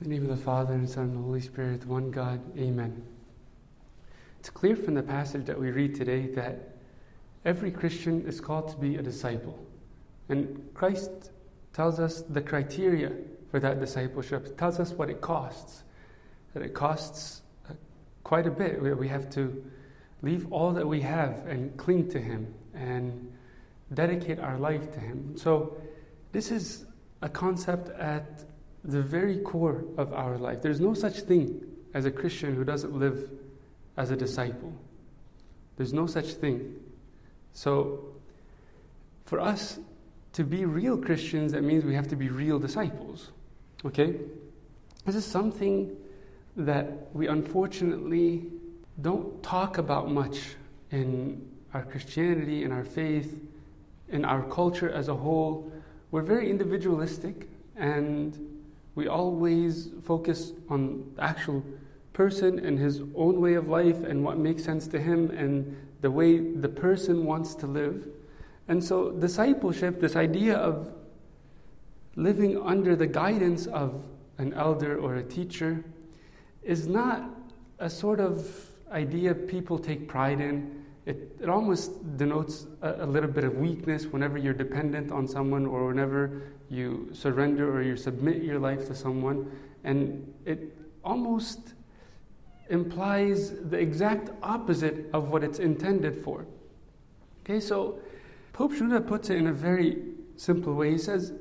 In the name of the Father, and Son, and the Holy Spirit, one God, Amen. It's clear from the passage that we read today that every Christian is called to be a disciple. And Christ tells us the criteria for that discipleship, tells us what it costs. That it costs uh, quite a bit. We have to leave all that we have and cling to Him and dedicate our life to Him. So, this is a concept at the very core of our life. There's no such thing as a Christian who doesn't live as a disciple. There's no such thing. So, for us to be real Christians, that means we have to be real disciples. Okay? This is something that we unfortunately don't talk about much in our Christianity, in our faith, in our culture as a whole. We're very individualistic and we always focus on the actual person and his own way of life and what makes sense to him and the way the person wants to live. And so, discipleship, this idea of living under the guidance of an elder or a teacher, is not a sort of idea people take pride in. It, it almost denotes a, a little bit of weakness whenever you're dependent on someone or whenever you surrender or you submit your life to someone. And it almost implies the exact opposite of what it's intended for. Okay, so Pope Shenouda puts it in a very simple way. He says,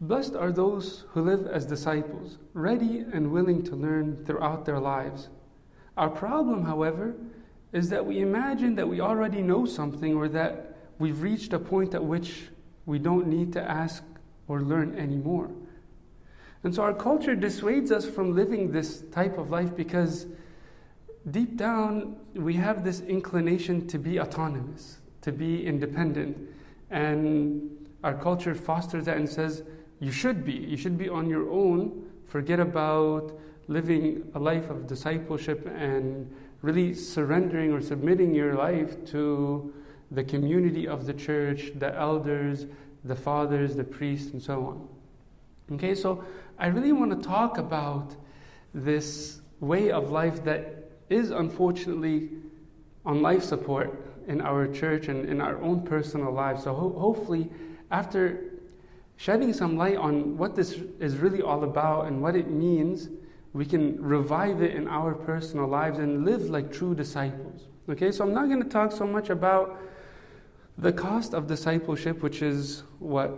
Blessed are those who live as disciples, ready and willing to learn throughout their lives. Our problem, however, is that we imagine that we already know something or that we've reached a point at which we don't need to ask or learn anymore. And so our culture dissuades us from living this type of life because deep down we have this inclination to be autonomous, to be independent. And our culture fosters that and says, you should be. You should be on your own. Forget about living a life of discipleship and really surrendering or submitting your life to the community of the church, the elders, the fathers, the priests, and so on. Okay, so I really want to talk about this way of life that is unfortunately on life support in our church and in our own personal lives. So ho- hopefully, after shedding some light on what this is really all about and what it means, we can revive it in our personal lives and live like true disciples. Okay, so I'm not going to talk so much about the cost of discipleship, which is what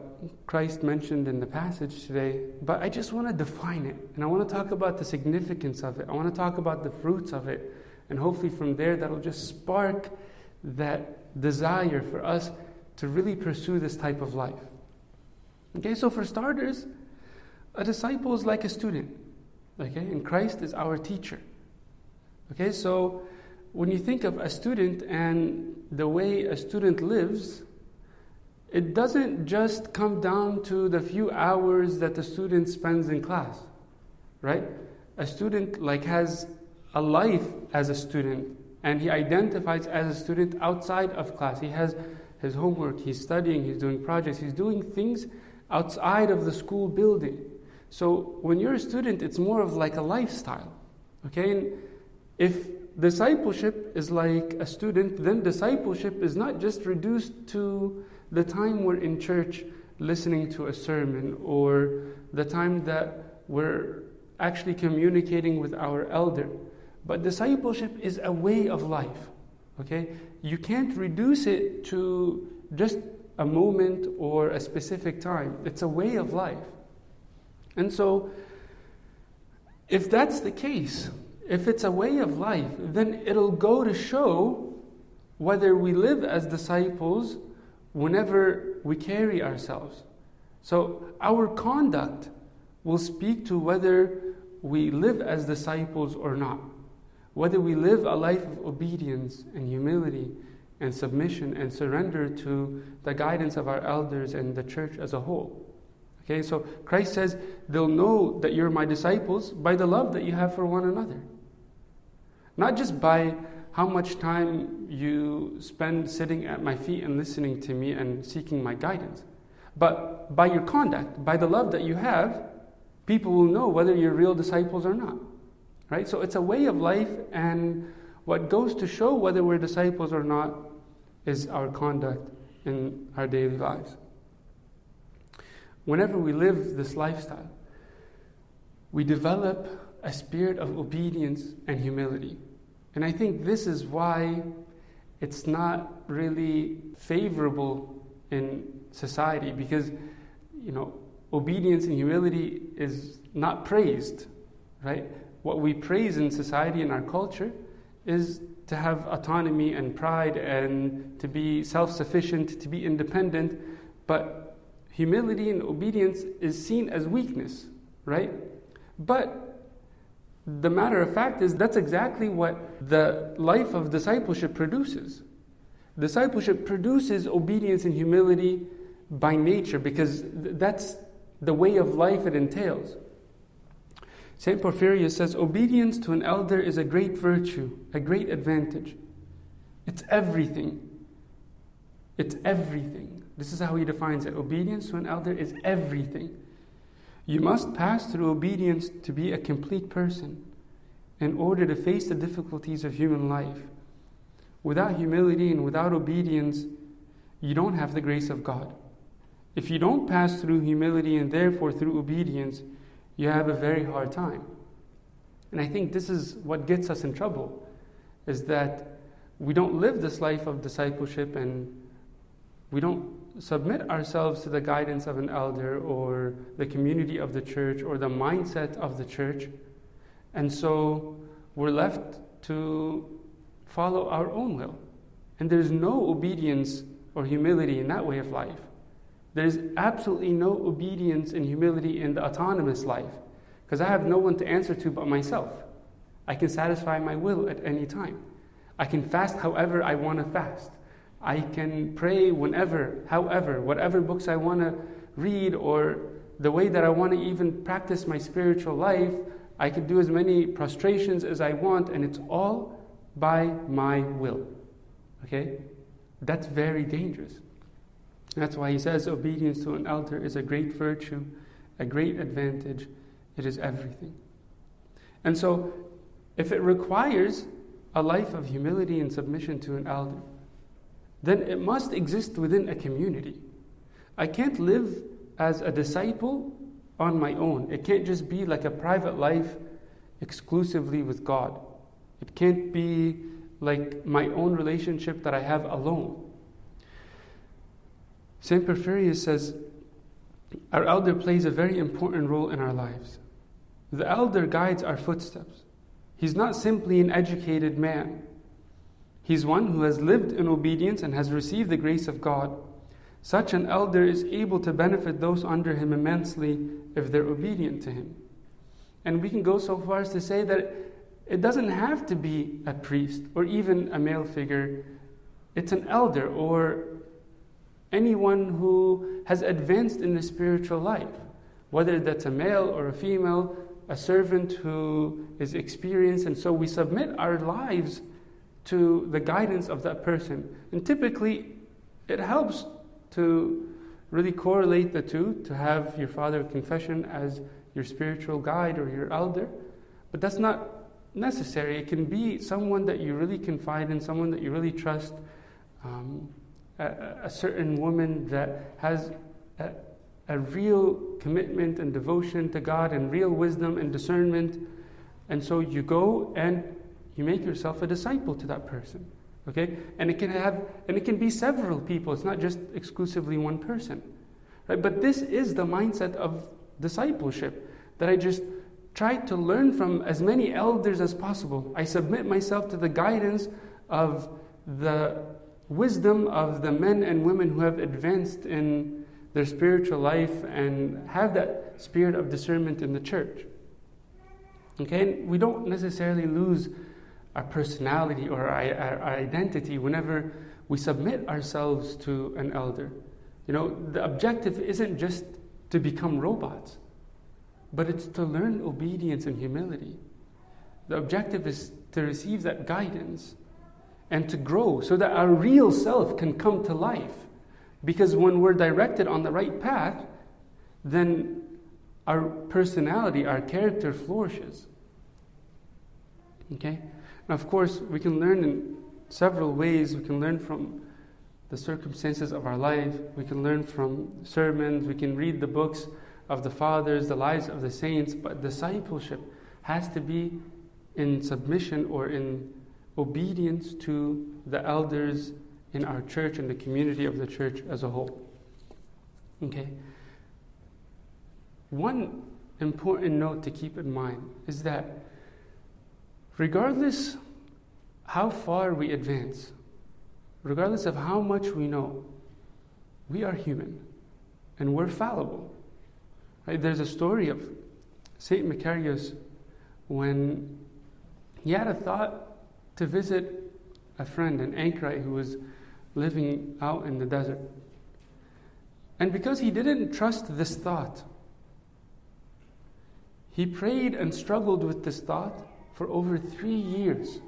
Christ mentioned in the passage today, but I just want to define it. And I want to talk about the significance of it. I want to talk about the fruits of it. And hopefully, from there, that'll just spark that desire for us to really pursue this type of life. Okay, so for starters, a disciple is like a student. Okay, and Christ is our teacher. Okay, so when you think of a student and the way a student lives, it doesn't just come down to the few hours that the student spends in class, right? A student like has a life as a student and he identifies as a student outside of class. He has his homework, he's studying, he's doing projects, he's doing things outside of the school building. So when you're a student, it's more of like a lifestyle. Okay? And if discipleship is like a student, then discipleship is not just reduced to the time we're in church listening to a sermon or the time that we're actually communicating with our elder. But discipleship is a way of life. Okay? You can't reduce it to just a moment or a specific time. It's a way of life. And so, if that's the case, if it's a way of life, then it'll go to show whether we live as disciples whenever we carry ourselves. So, our conduct will speak to whether we live as disciples or not, whether we live a life of obedience and humility and submission and surrender to the guidance of our elders and the church as a whole. Okay, so Christ says, they'll know that you're my disciples by the love that you have for one another. Not just by how much time you spend sitting at my feet and listening to me and seeking my guidance, but by your conduct, by the love that you have people will know whether you're real disciples or not. Right? So it's a way of life, and what goes to show whether we're disciples or not is our conduct in our daily lives. Whenever we live this lifestyle, we develop a spirit of obedience and humility. And I think this is why it's not really favorable in society because, you know, obedience and humility is not praised, right? What we praise in society and our culture is to have autonomy and pride and to be self sufficient, to be independent. But humility and obedience is seen as weakness, right? But the matter of fact is that's exactly what the life of discipleship produces. Discipleship produces obedience and humility by nature because that's the way of life it entails. St. Porphyrius says obedience to an elder is a great virtue, a great advantage. It's everything. It's everything. This is how he defines it. Obedience to an elder is everything. You must pass through obedience to be a complete person in order to face the difficulties of human life. Without humility and without obedience, you don't have the grace of God. If you don't pass through humility and therefore through obedience, you have a very hard time. And I think this is what gets us in trouble is that we don't live this life of discipleship and we don't submit ourselves to the guidance of an elder or the community of the church or the mindset of the church. And so we're left to follow our own will. And there's no obedience or humility in that way of life. There's absolutely no obedience and humility in the autonomous life because I have no one to answer to but myself. I can satisfy my will at any time. I can fast however I want to fast. I can pray whenever, however, whatever books I want to read or the way that I want to even practice my spiritual life. I can do as many prostrations as I want, and it's all by my will. Okay? That's very dangerous. That's why he says obedience to an elder is a great virtue, a great advantage. It is everything. And so, if it requires a life of humility and submission to an elder, then it must exist within a community. I can't live as a disciple on my own. It can't just be like a private life exclusively with God. It can't be like my own relationship that I have alone. St. Porphyrius says, Our elder plays a very important role in our lives. The elder guides our footsteps. He's not simply an educated man, he's one who has lived in obedience and has received the grace of God. Such an elder is able to benefit those under him immensely if they're obedient to him. And we can go so far as to say that it doesn't have to be a priest or even a male figure, it's an elder or anyone who has advanced in the spiritual life, whether that's a male or a female, a servant who is experienced. And so we submit our lives to the guidance of that person. And typically, it helps to really correlate the two, to have your father of confession as your spiritual guide or your elder. But that's not necessary. It can be someone that you really confide in, someone that you really trust, um, a, a, certain woman that has a, a real commitment and devotion to God and real wisdom and discernment. And so you go and you make yourself a disciple to that person. Okay? And it can have and it can be several people. It's not just exclusively one person. Right? But this is the mindset of discipleship that I just try to learn from as many elders as possible. I submit myself to the guidance of the wisdom of the men and women who have advanced in their spiritual life and have that spirit of discernment in the church. Okay, and we don't necessarily lose our personality or our, our, our identity whenever we submit ourselves to an elder. You know, the objective isn't just to become robots, but it's to learn obedience and humility. The objective is to receive that guidance and to grow so that our real self can come to life. Because when we're directed on the right path, then our personality, our character flourishes. Okay? And of course, we can learn in several ways. We can learn from the circumstances of our life, we can learn from sermons, we can read the books of the fathers, the lives of the saints, but discipleship has to be in submission or in obedience to the elders in our church and the community of the church as a whole. Okay? One important note to keep in mind is that regardless how far we advance, regardless of how much we know, we are human and we're fallible. Right? There's a story of St. Macarius when he had a thought to visit a friend, an anchorite who was living out in the desert. And because he didn't trust this thought, he prayed and struggled with this thought for over three years.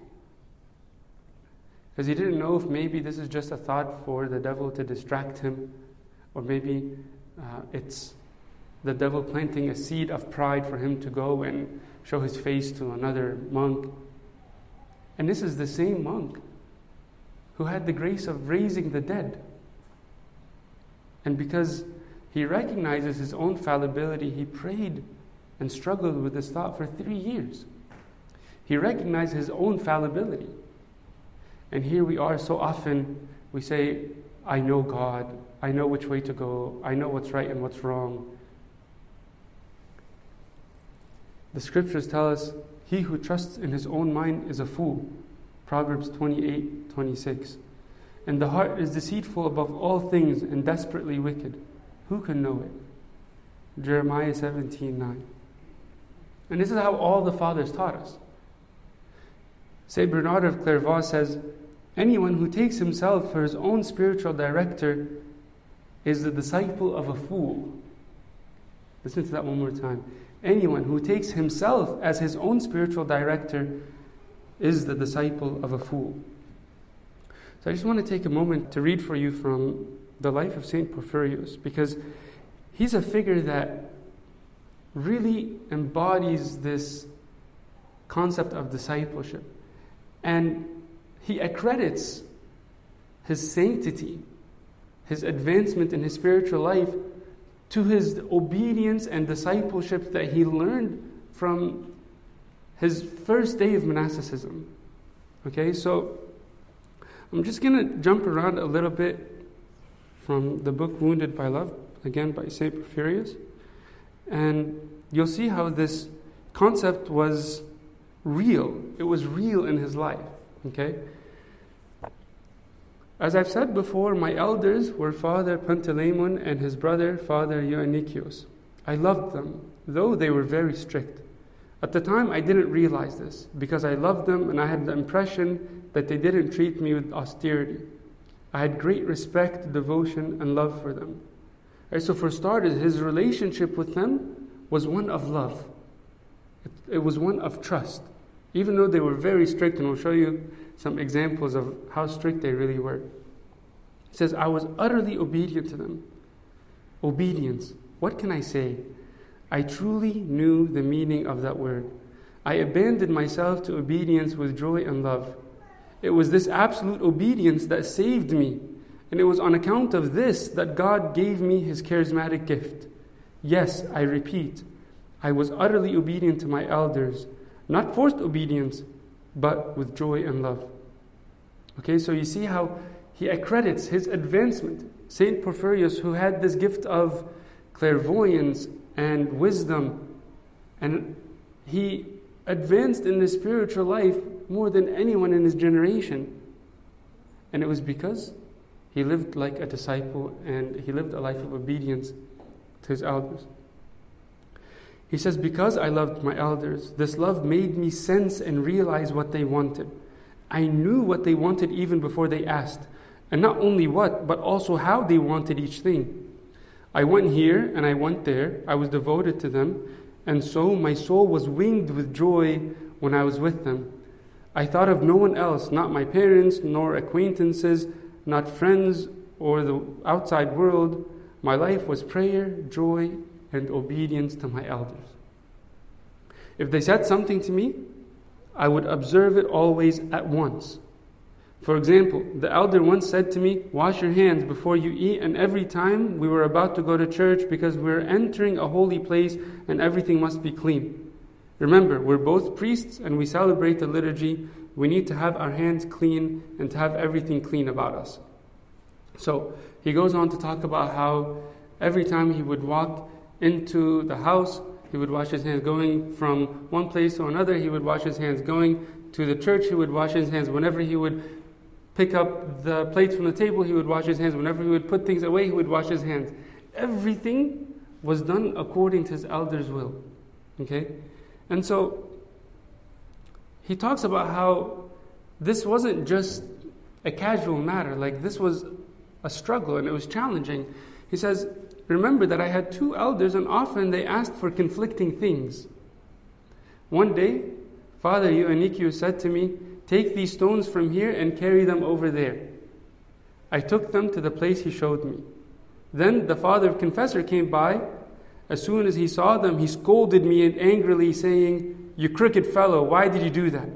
Because he didn't know if maybe this is just a thought for the devil to distract him, or maybe uh, it's the devil planting a seed of pride for him to go and show his face to another monk. And this is the same monk who had the grace of raising the dead. And because he recognizes his own fallibility, he prayed and struggled with this thought for three years. He recognized his own fallibility. And here we are so often, we say, I know God, I know which way to go, I know what's right and what's wrong. The scriptures tell us, He who trusts in his own mind is a fool. Proverbs 28 26. And the heart is deceitful above all things and desperately wicked. Who can know it? Jeremiah 17 9. And this is how all the fathers taught us. St. Bernard of Clairvaux says, Anyone who takes himself for his own spiritual director is the disciple of a fool. Listen to that one more time. Anyone who takes himself as his own spiritual director is the disciple of a fool. So I just want to take a moment to read for you from the life of St. Porphyrios because he's a figure that really embodies this concept of discipleship. And he accredits his sanctity, his advancement in his spiritual life, to his obedience and discipleship that he learned from his first day of monasticism. Okay, so I'm just going to jump around a little bit from the book Wounded by Love, again by St. Porphyrius, and you'll see how this concept was real. It was real in his life. Okay? As I've said before, my elders were Father Panteleimon and his brother Father Ioannikios. I loved them, though they were very strict. At the time, I didn't realize this because I loved them and I had the impression that they didn't treat me with austerity. I had great respect, devotion, and love for them. Right, so, for starters, his relationship with them was one of love, it, it was one of trust. Even though they were very strict, and we'll show you some examples of how strict they really were. He says, I was utterly obedient to them. Obedience. What can I say? I truly knew the meaning of that word. I abandoned myself to obedience with joy and love. It was this absolute obedience that saved me, and it was on account of this that God gave me his charismatic gift. Yes, I repeat, I was utterly obedient to my elders not forced obedience, but with joy and love. Okay, so you see how he accredits his advancement. Saint Porphyrius, who had this gift of clairvoyance and wisdom, and he advanced in the spiritual life more than anyone in his generation. And it was because he lived like a disciple and he lived a life of obedience to his elders. He says, Because I loved my elders, this love made me sense and realize what they wanted. I knew what they wanted even before they asked. And not only what, but also how they wanted each thing. I went here and I went there. I was devoted to them. And so my soul was winged with joy when I was with them. I thought of no one else, not my parents, nor acquaintances, not friends or the outside world. My life was prayer, joy, and obedience to my elders. If they said something to me, I would observe it always at once. For example, the elder once said to me, Wash your hands before you eat, and every time we were about to go to church because we're entering a holy place and everything must be clean. Remember, we're both priests and we celebrate the liturgy. We need to have our hands clean and to have everything clean about us. So he goes on to talk about how every time he would walk into the house, he would wash his hands. Going from one place to another, he would wash his hands. Going to the church, he would wash his hands. Whenever he would pick up the plates from the table, he would wash his hands. Whenever he would put things away, he would wash his hands. Everything was done according to his elder's will. Okay? And so he talks about how this wasn't just a casual matter, like this was a struggle and it was challenging. He says, Remember that I had two elders, and often they asked for conflicting things. One day, Father Ioannikio said to me, Take these stones from here and carry them over there. I took them to the place he showed me. Then the father confessor came by. As soon as he saw them, he scolded me and angrily, saying, You crooked fellow, why did you do that?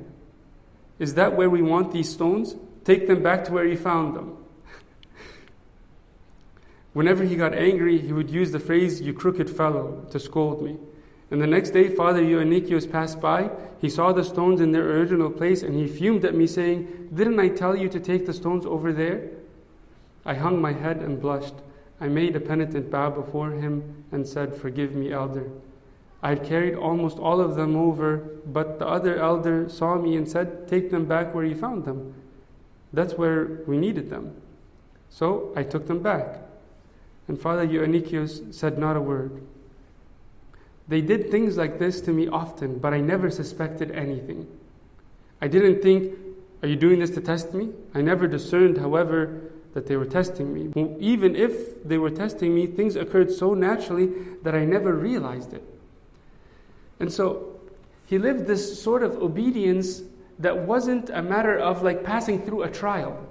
Is that where we want these stones? Take them back to where you found them. Whenever he got angry, he would use the phrase, You crooked fellow, to scold me. And the next day, Father Ioannikios passed by. He saw the stones in their original place and he fumed at me, saying, Didn't I tell you to take the stones over there? I hung my head and blushed. I made a penitent bow before him and said, Forgive me, elder. I had carried almost all of them over, but the other elder saw me and said, Take them back where you found them. That's where we needed them. So I took them back. And Father Ioannikios said not a word. They did things like this to me often, but I never suspected anything. I didn't think, Are you doing this to test me? I never discerned, however, that they were testing me. Even if they were testing me, things occurred so naturally that I never realized it. And so he lived this sort of obedience that wasn't a matter of like passing through a trial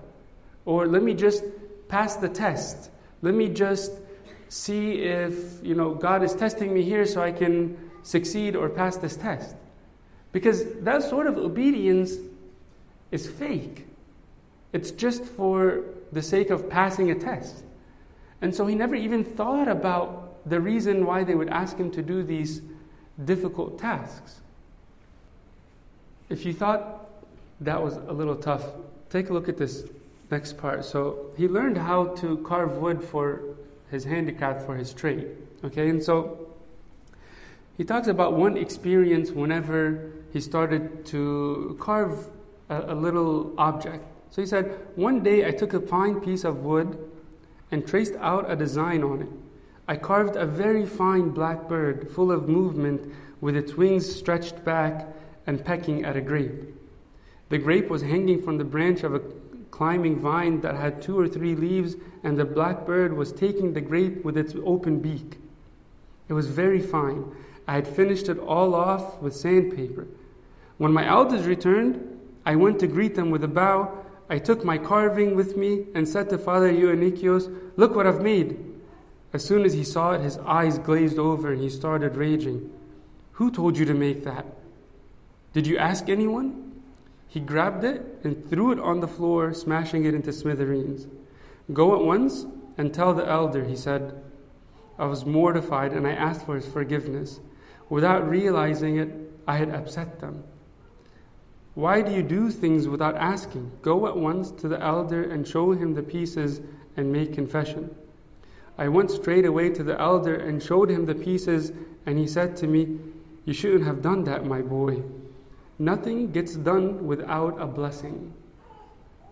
or let me just pass the test let me just see if, you know, God is testing me here so I can succeed or pass this test. Because that sort of obedience is fake. It's just for the sake of passing a test. And so he never even thought about the reason why they would ask him to do these difficult tasks. If you thought that was a little tough, take a look at this next part. So he learned how to carve wood for his handicraft, for his trade. Okay, and so he talks about one experience whenever he started to carve a, a little object. So he said, One day I took a fine piece of wood and traced out a design on it. I carved a very fine black bird full of movement with its wings stretched back and pecking at a grape. The grape was hanging from the branch of a climbing vine that had two or three leaves, and the blackbird was taking the grape with its open beak. It was very fine. I had finished it all off with sandpaper. When my elders returned, I went to greet them with a bow. I took my carving with me and said to Father Ioannikios, Look what I've made. As soon as he saw it, his eyes glazed over and he started raging. Who told you to make that? Did you ask anyone? He grabbed it and threw it on the floor, smashing it into smithereens. Go at once and tell the elder, he said. I was mortified and I asked for his forgiveness. Without realizing it, I had upset them. Why do you do things without asking? Go at once to the elder and show him the pieces and make confession. I went straight away to the elder and showed him the pieces, and he said to me, You shouldn't have done that, my boy. Nothing gets done without a blessing.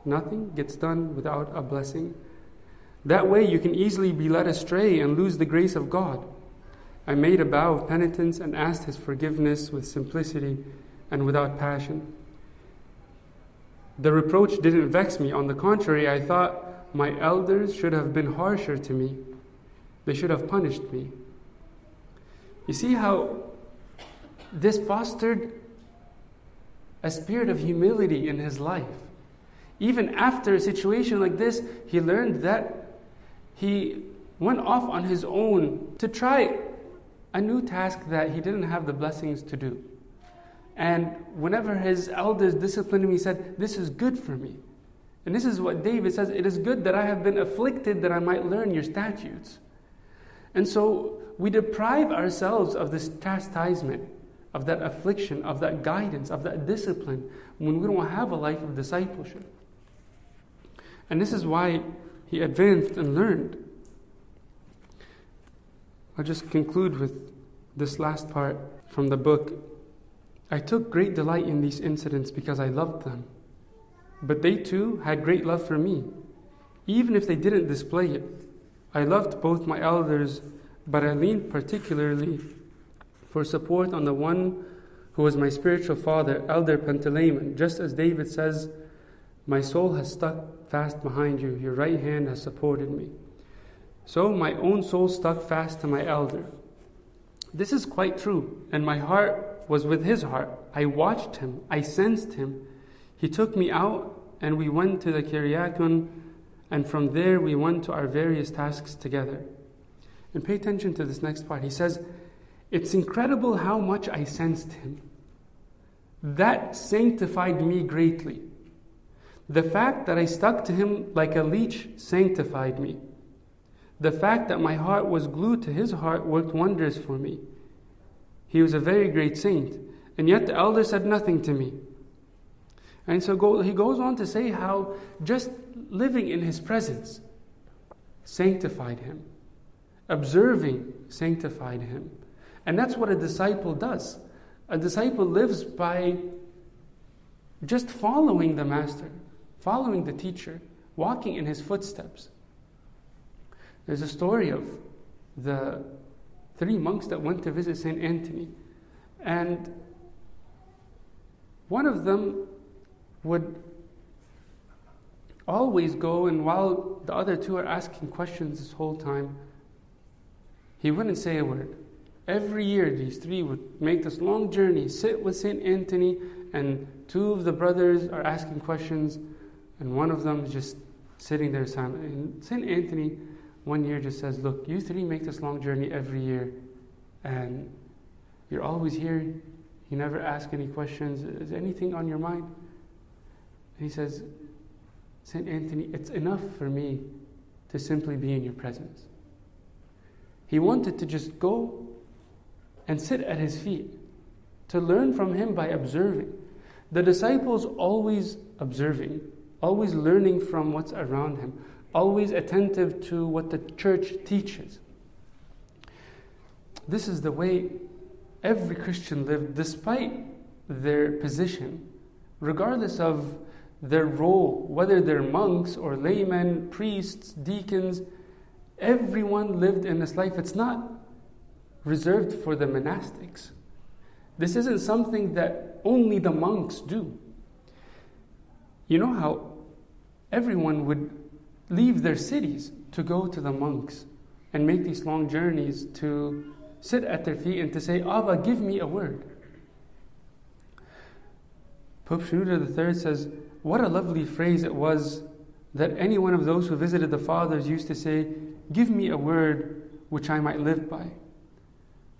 Nothing gets done without a blessing. That way, you can easily be led astray and lose the grace of God. I made a vow of penitence and asked His forgiveness with simplicity and without passion. The reproach didn't vex me. On the contrary, I thought my elders should have been harsher to me. They should have punished me. You see how this fostered a spirit of humility in his life. Even after a situation like this, he learned that he went off on his own to try a new task that he didn't have the blessings to do. And whenever his elders disciplined him, he said, This is good for me. And this is what David says It is good that I have been afflicted that I might learn your statutes. And so we deprive ourselves of this chastisement, of that affliction, of that guidance, of that discipline when we don't have a life of discipleship. And this is why he advanced and learned. I'll just conclude with this last part from the book. I took great delight in these incidents because I loved them. But they too had great love for me, even if they didn't display it. I loved both my elders, but I leaned particularly for support on the one who was my spiritual father, Elder Panteleimon, just as David says, My soul has stuck fast behind you, your right hand has supported me. So my own soul stuck fast to my elder. This is quite true, and my heart was with his heart. I watched him, I sensed him. He took me out, and we went to the Kyriakon, and from there we went to our various tasks together. And pay attention to this next part. He says, It's incredible how much I sensed him. That sanctified me greatly. The fact that I stuck to him like a leech sanctified me. The fact that my heart was glued to his heart worked wonders for me. He was a very great saint, and yet the elder said nothing to me. And so go, he goes on to say how just living in his presence sanctified him, observing sanctified him. And that's what a disciple does. A disciple lives by just following the master, following the teacher, walking in his footsteps. There's a story of the three monks that went to visit St. Anthony. And one of them would always go, and while the other two are asking questions this whole time, he wouldn't say a word. Every year, these three would make this long journey, sit with St. Anthony, and two of the brothers are asking questions, and one of them is just sitting there silent. And St. Anthony one year just says, Look, you three make this long journey every year, and you're always here. You never ask any questions. Is anything on your mind? And he says, St. Anthony, it's enough for me to simply be in your presence. He wanted to just go and sit at his feet, to learn from him by observing. The disciples always observing, always learning from what's around him, always attentive to what the church teaches. This is the way every Christian lived, despite their position, regardless of their role, whether they're monks or laymen, priests, deacons. Everyone lived in this life. It's not reserved for the monastics. This isn't something that only the monks do. You know how everyone would leave their cities to go to the monks and make these long journeys to sit at their feet and to say, Abba, give me a word. Pope Shenouda III says, What a lovely phrase it was that any one of those who visited the fathers used to say, Give me a word which I might live by.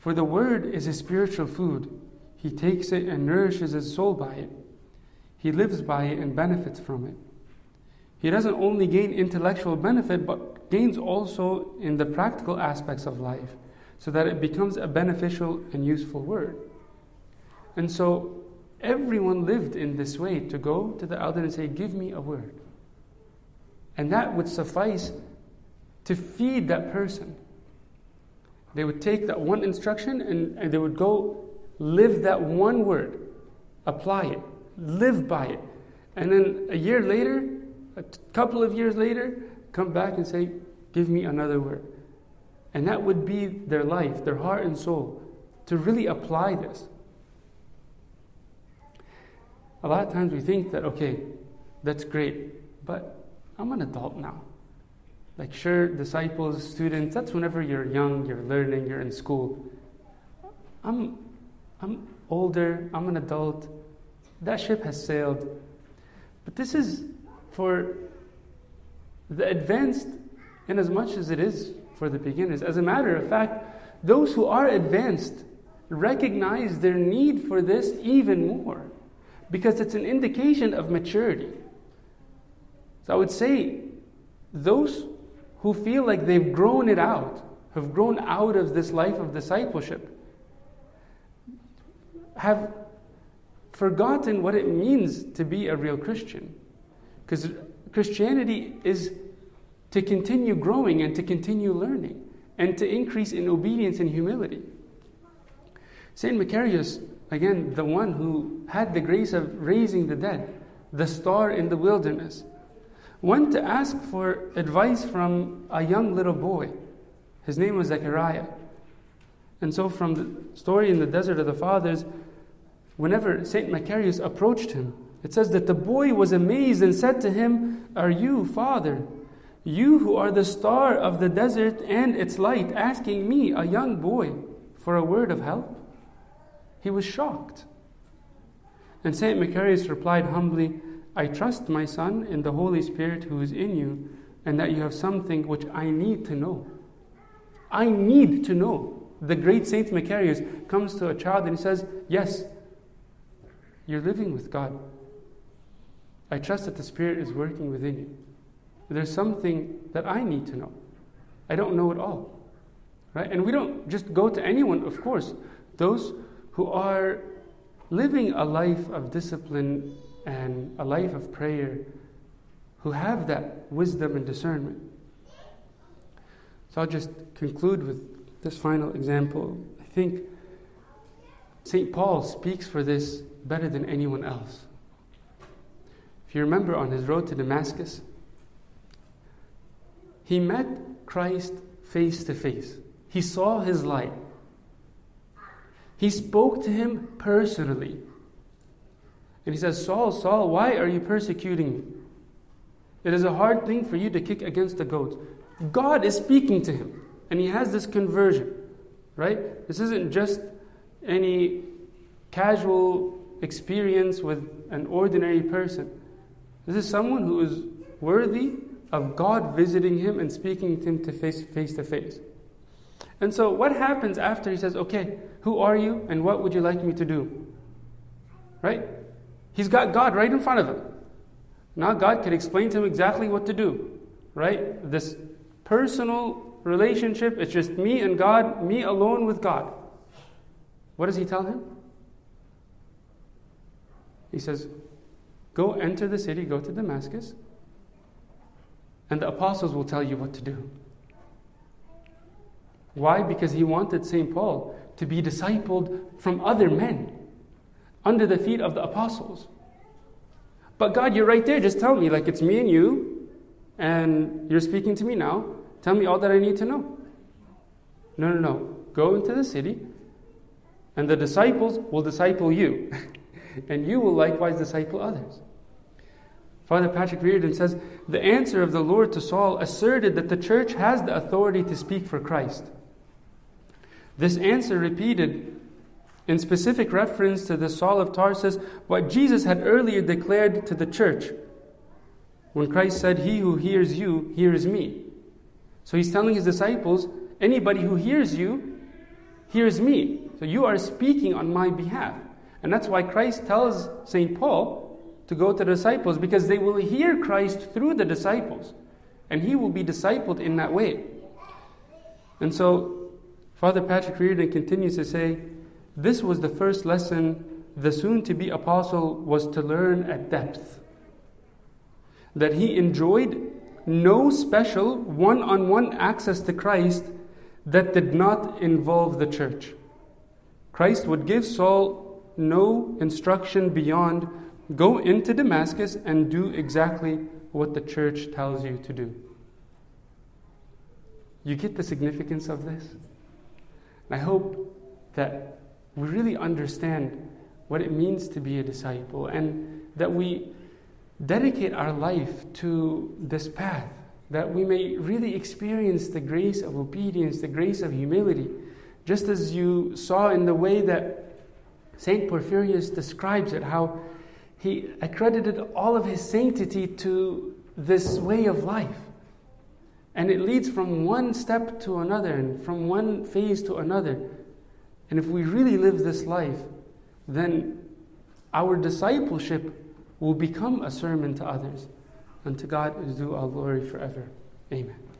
For the word is a spiritual food. He takes it and nourishes his soul by it. He lives by it and benefits from it. He doesn't only gain intellectual benefit, but gains also in the practical aspects of life, so that it becomes a beneficial and useful word. And so everyone lived in this way to go to the elder and say, Give me a word. And that would suffice to feed that person. They would take that one instruction and, and they would go live that one word, apply it, live by it. And then a year later, a couple of years later, come back and say, Give me another word. And that would be their life, their heart and soul, to really apply this. A lot of times we think that, okay, that's great, but I'm an adult now. Like, sure, disciples, students, that's whenever you're young, you're learning, you're in school. I'm, I'm older, I'm an adult, that ship has sailed. But this is for the advanced in as much as it is for the beginners. As a matter of fact, those who are advanced recognize their need for this even more because it's an indication of maturity. So I would say those who feel like they've grown it out, have grown out of this life of discipleship, have forgotten what it means to be a real Christian. Because Christianity is to continue growing and to continue learning and to increase in obedience and humility. St. Macarius, again, the one who had the grace of raising the dead, the star in the wilderness, went to ask for advice from a young little boy. His name was Zechariah. And so, from the story in the desert of the fathers, whenever St. Macarius approached him, it says that the boy was amazed and said to him, Are you, Father, you who are the star of the desert and its light, asking me, a young boy, for a word of help? He was shocked. And St. Macarius replied humbly, I trust, my son, in the Holy Spirit who is in you, and that you have something which I need to know. I need to know. The great Saint Macarius comes to a child and he says, Yes, you're living with God. I trust that the Spirit is working within you. There's something that I need to know. I don't know it all. Right? And we don't just go to anyone, of course. Those who are living a life of discipline and a life of prayer, who have that wisdom and discernment. So I'll just conclude with this final example. I think St. Paul speaks for this better than anyone else. If you remember on his road to Damascus, he met Christ face to face. He saw his light. He spoke to him personally. And he says, Saul, Saul, why are you persecuting me? It is a hard thing for you to kick against the goats. God is speaking to him, and he has this conversion, right? This isn't just any casual experience with an ordinary person. This is someone who is worthy of God visiting him and speaking to him to face, face to face. And so, what happens after he says, Okay, who are you and what would you like me to do? Right? He's got God right in front of him. Now God can explain to him exactly what to do. Right? This personal relationship, it's just me and God, me alone with God. What does he tell him? He says, Go enter the city, go to Damascus, and the apostles will tell you what to do. Why? Because he wanted St. Paul to be discipled from other men under the feet of the apostles. But God, you're right there. Just tell me, like it's me and you, and you're speaking to me now. Tell me all that I need to know. No, no, no. Go into the city, and the disciples will disciple you, and you will likewise disciple others. Father Patrick Reardon says the answer of the Lord to Saul asserted that the church has the authority to speak for Christ. This answer repeated in specific reference to the Saul of Tarsus what Jesus had earlier declared to the church when Christ said, He who hears you hears me. So he's telling his disciples, Anybody who hears you hears me. So you are speaking on my behalf. And that's why Christ tells St. Paul to go to the disciples because they will hear Christ through the disciples. And he will be discipled in that way. And so Father Patrick Reardon continues to say, this was the first lesson the soon to be apostle was to learn at depth. That he enjoyed no special one on one access to Christ that did not involve the church. Christ would give Saul no instruction beyond go into Damascus and do exactly what the church tells you to do. You get the significance of this? I hope that we really understand what it means to be a disciple and that we dedicate our life to this path, that we may really experience the grace of obedience, the grace of humility, just as you saw in the way that St. Porphyrius describes it, how he accredited all of his sanctity to this way of life. And it leads from one step to another and from one phase to another. And if we really live this life, then our discipleship will become a sermon to others. And to God is due all glory forever. Amen.